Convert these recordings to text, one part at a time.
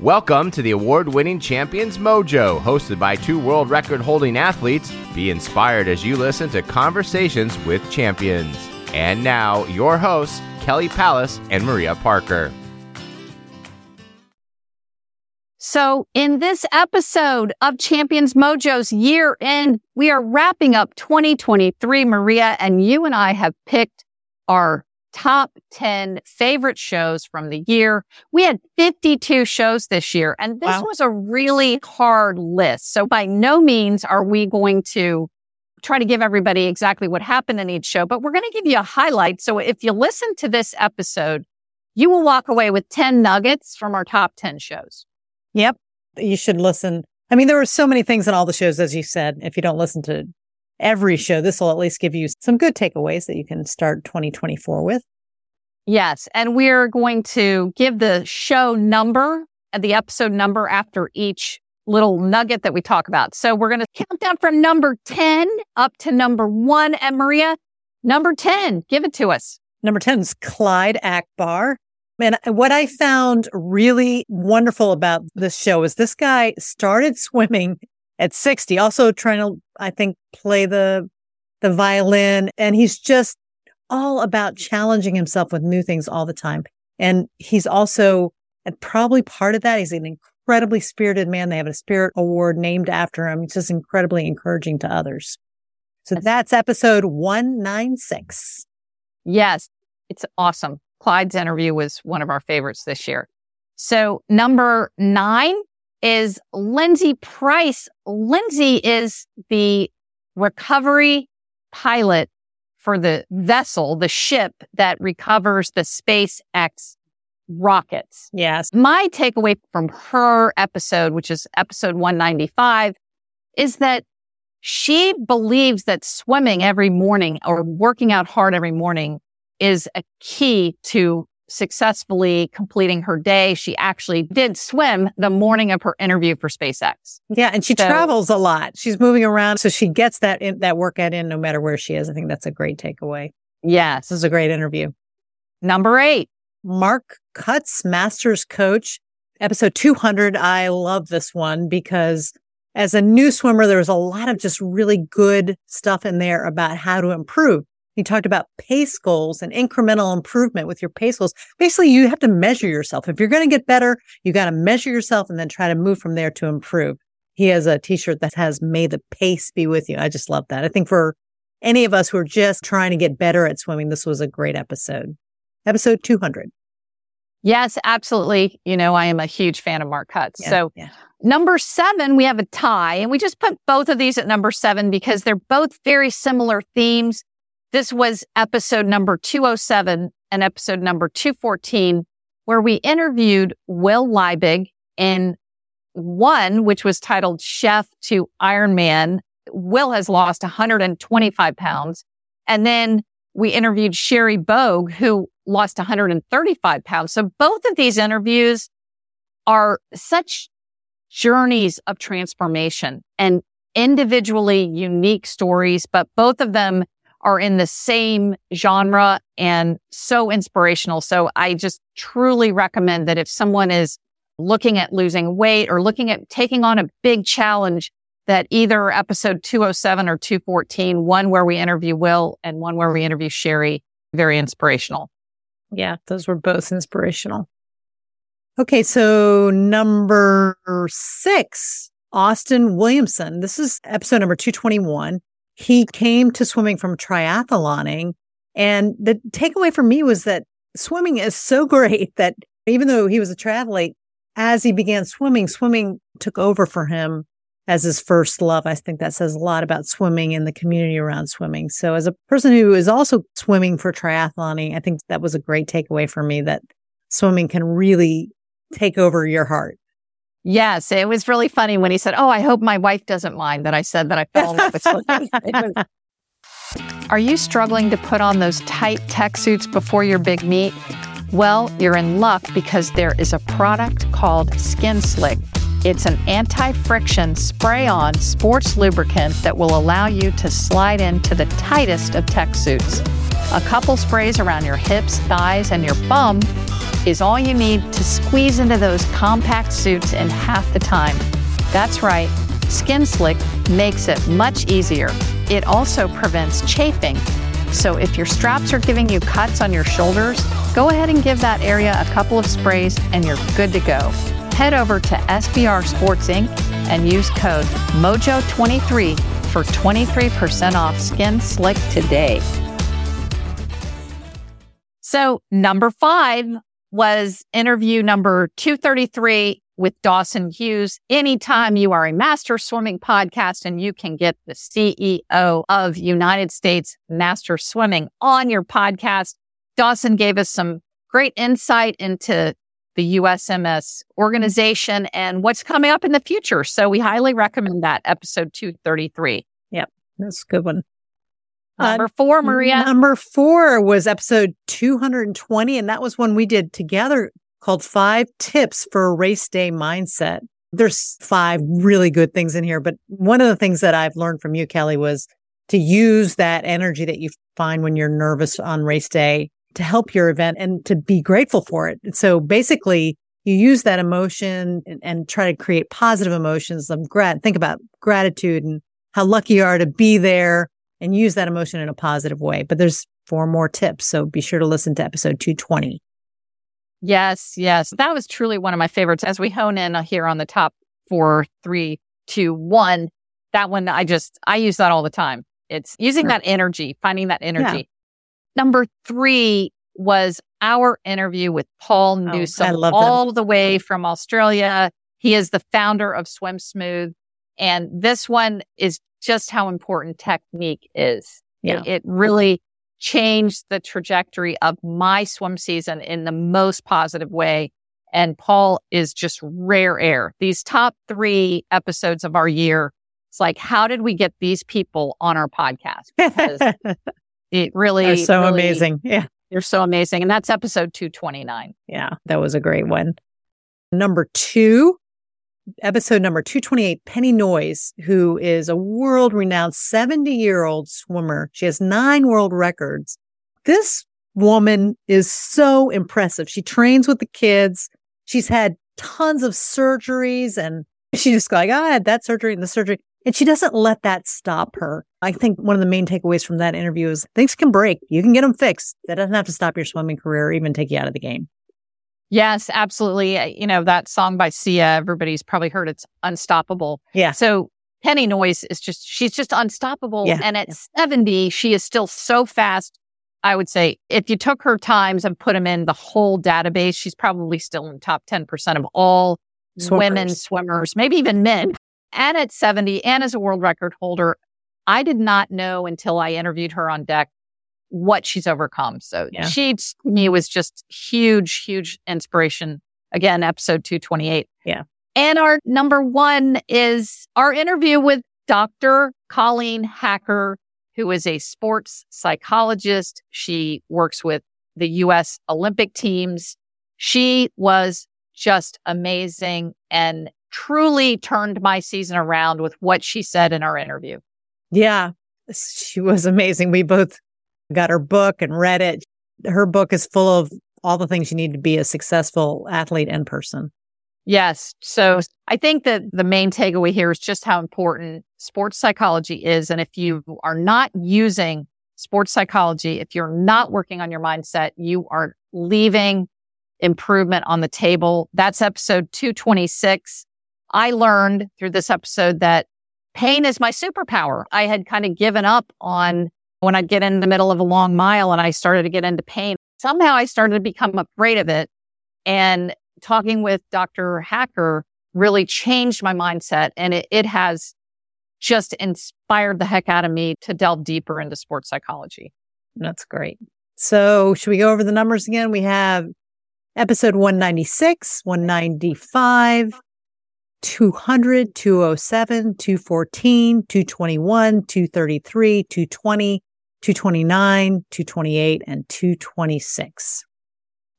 Welcome to the award winning Champions Mojo, hosted by two world record holding athletes. Be inspired as you listen to conversations with champions. And now, your hosts, Kelly Palace and Maria Parker. So, in this episode of Champions Mojo's year end, we are wrapping up 2023. Maria and you and I have picked our top 10 favorite shows from the year. We had 52 shows this year, and this wow. was a really hard list. So by no means are we going to try to give everybody exactly what happened in each show, but we're going to give you a highlight. So if you listen to this episode, you will walk away with 10 nuggets from our top 10 shows. Yep. You should listen. I mean, there were so many things in all the shows, as you said. If you don't listen to every show. This will at least give you some good takeaways that you can start 2024 with. Yes. And we're going to give the show number, and the episode number after each little nugget that we talk about. So we're going to count down from number 10 up to number one. And Maria, number 10, give it to us. Number 10 is Clyde Akbar. And what I found really wonderful about this show is this guy started swimming at 60, also trying to, I think, play the, the violin. And he's just all about challenging himself with new things all the time. And he's also, and probably part of that, he's an incredibly spirited man. They have a spirit award named after him. He's just incredibly encouraging to others. So that's episode 196. Yes, it's awesome. Clyde's interview was one of our favorites this year. So number nine is Lindsay Price. Lindsay is the recovery pilot for the vessel, the ship that recovers the SpaceX rockets. Yes. My takeaway from her episode, which is episode 195, is that she believes that swimming every morning or working out hard every morning is a key to successfully completing her day. She actually did swim the morning of her interview for SpaceX. Yeah, and she so, travels a lot. She's moving around, so she gets that in, that workout in no matter where she is. I think that's a great takeaway. Yes, this is a great interview. Number eight, Mark Kutz, Masters Coach, episode 200. I love this one because as a new swimmer, there was a lot of just really good stuff in there about how to improve. You talked about pace goals and incremental improvement with your pace goals. Basically, you have to measure yourself. If you're going to get better, you got to measure yourself and then try to move from there to improve. He has a t-shirt that has may the pace be with you. I just love that. I think for any of us who are just trying to get better at swimming, this was a great episode. Episode 200. Yes, absolutely. You know, I am a huge fan of Mark Kutz. Yeah, so yeah. number seven, we have a tie and we just put both of these at number seven because they're both very similar themes. This was episode number 207 and episode number 214, where we interviewed Will Liebig in one, which was titled Chef to Iron Man. Will has lost 125 pounds. And then we interviewed Sherrie Bogue, who lost 135 pounds. So both of these interviews are such journeys of transformation and individually unique stories, but both of them are in the same genre and so inspirational. So I just truly recommend that if someone is looking at losing weight or looking at taking on a big challenge, that either episode 207 or 214, one where we interview Will and one where we interview Sherrie, very inspirational. Yeah, those were both inspirational. Okay, so number six, Austin Williamson. This is episode number 221 he came to swimming from triathloning. And the takeaway for me was that swimming is so great that even though he was a triathlete, as he began swimming, swimming took over for him as his first love. I think that says a lot about swimming and the community around swimming. So as a person who is also swimming for triathloning, I think that was a great takeaway for me that swimming can really take over your heart. Yes, it was really funny when he said, "Oh, I hope my wife doesn't mind that I said that I fell in love with swimming." Are you struggling to put on those tight tech suits before your big meet? Well, you're in luck because there is a product called Skin Slick. It's an anti friction spray on sports lubricant that will allow you to slide into the tightest of tech suits. A couple sprays around your hips, thighs, and your bum is all you need to squeeze into those compact suits in half the time. That's right, Skin Slick makes it much easier. It also prevents chafing. So if your straps are giving you cuts on your shoulders, go ahead and give that area a couple of sprays and you're good to go. Head over to SBR Sports Inc. and use code MOJO23 for 23% off Skin Slick today. So, number five was interview number 233 with Dawson Hughes. Anytime you are a master swimming podcast and you can get the CEO of United States Master Swimming on your podcast, Dawson gave us some great insight into the USMS organization and what's coming up in the future. So we highly recommend that episode 233. Yep. That's a good one. Uh, number four, Maria. Number four was episode 220. And that was one we did together called Five Tips for a Race Day Mindset. There's five really good things in here. But one of the things that I've learned from you, Kelly, was to use that energy that you find when you're nervous on race day to help your event and to be grateful for it. So basically, you use that emotion and, and try to create positive emotions of grat. Think about gratitude and how lucky you are to be there and use that emotion in a positive way. But there's four more tips. So be sure to listen to episode 220. Yes, yes. That was truly one of my favorites. As we hone in uh, here on the top four, three, two, one, that one, I just, I use that all the time. It's using sure. that energy, finding that energy. Yeah. Number three was our interview with Paul oh, Newsome, oh, all them. the way from Australia. He is the founder of Swim Smooth. And this one is just how important technique is. Yeah. It, it really changed the trajectory of my swim season in the most positive way. And Paul is just rare air. These top three episodes of our year, it's like, how did we get these people on our podcast? it really is so really, amazing. Yeah. They're so amazing. And that's episode 229. Yeah, that was a great one. Number two episode number 228, Penny Noyes, who is a world renowned 70 year old swimmer. She has nine world records. This woman is so impressive. She trains with the kids. She's had tons of surgeries and she just like, oh, I had that surgery and the surgery. And she doesn't let that stop her. I think one of the main takeaways from that interview is things can break. You can get them fixed. That doesn't have to stop your swimming career or even take you out of the game. Yes, absolutely. Uh, you know, that song by Sia, everybody's probably heard it's unstoppable. Yeah. So Penny Noyes is just, she's just unstoppable. Yeah. And at yeah. 70, she is still so fast. I would say if you took her times and put them in the whole database, she's probably still in the top 10% of all Swimmers. women swimmers, maybe even men. And at 70 and as a world record holder, I did not know until I interviewed her on deck what she's overcome. So yeah. she to me was just huge, huge inspiration. Again, episode 228. Yeah. And our number one is our interview with Dr. Colleen Hacker, who is a sports psychologist. She works with the U.S. Olympic teams. She was just amazing and truly turned my season around with what she said in our interview. Yeah, she was amazing. We both got her book and read it. Her book is full of all the things you need to be a successful athlete and person. Yes. So I think that the main takeaway here is just how important sports psychology is. And if you are not using sports psychology, if you're not working on your mindset, you are leaving improvement on the table. That's episode 226. I learned through this episode that pain is my superpower. I had kind of given up on when I'd get in the middle of a long mile and I started to get into pain, somehow I started to become afraid of it. And talking with Dr. Hacker really changed my mindset and it, it has just inspired the heck out of me to delve deeper into sports psychology. That's great. So, should we go over the numbers again? We have episode 196, 195, 200, 207, 214, 221, 233, 220, 229, 228, and 226.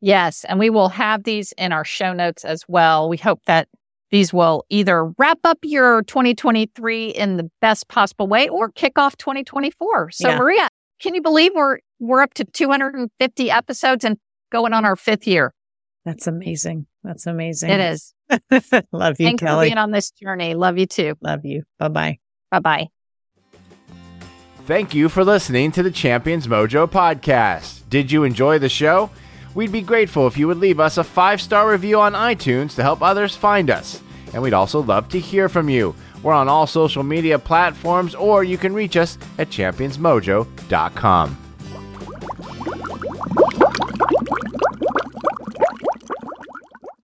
Yes. And we will have these in our show notes as well. We hope that these will either wrap up your 2023 in the best possible way or kick off 2024. So, yeah. Maria, can you believe we're we're up to 250 episodes and going on our fifth year? That's amazing. That's amazing. It is. Love you, Thanks Kelly. for being on this journey. Love you too. Love you. Bye bye. Bye bye. Thank you for listening to the Champions Mojo podcast. Did you enjoy the show? We'd be grateful if you would leave us a five star review on iTunes to help others find us. And we'd also love to hear from you. We're on all social media platforms, or you can reach us at championsmojo.com.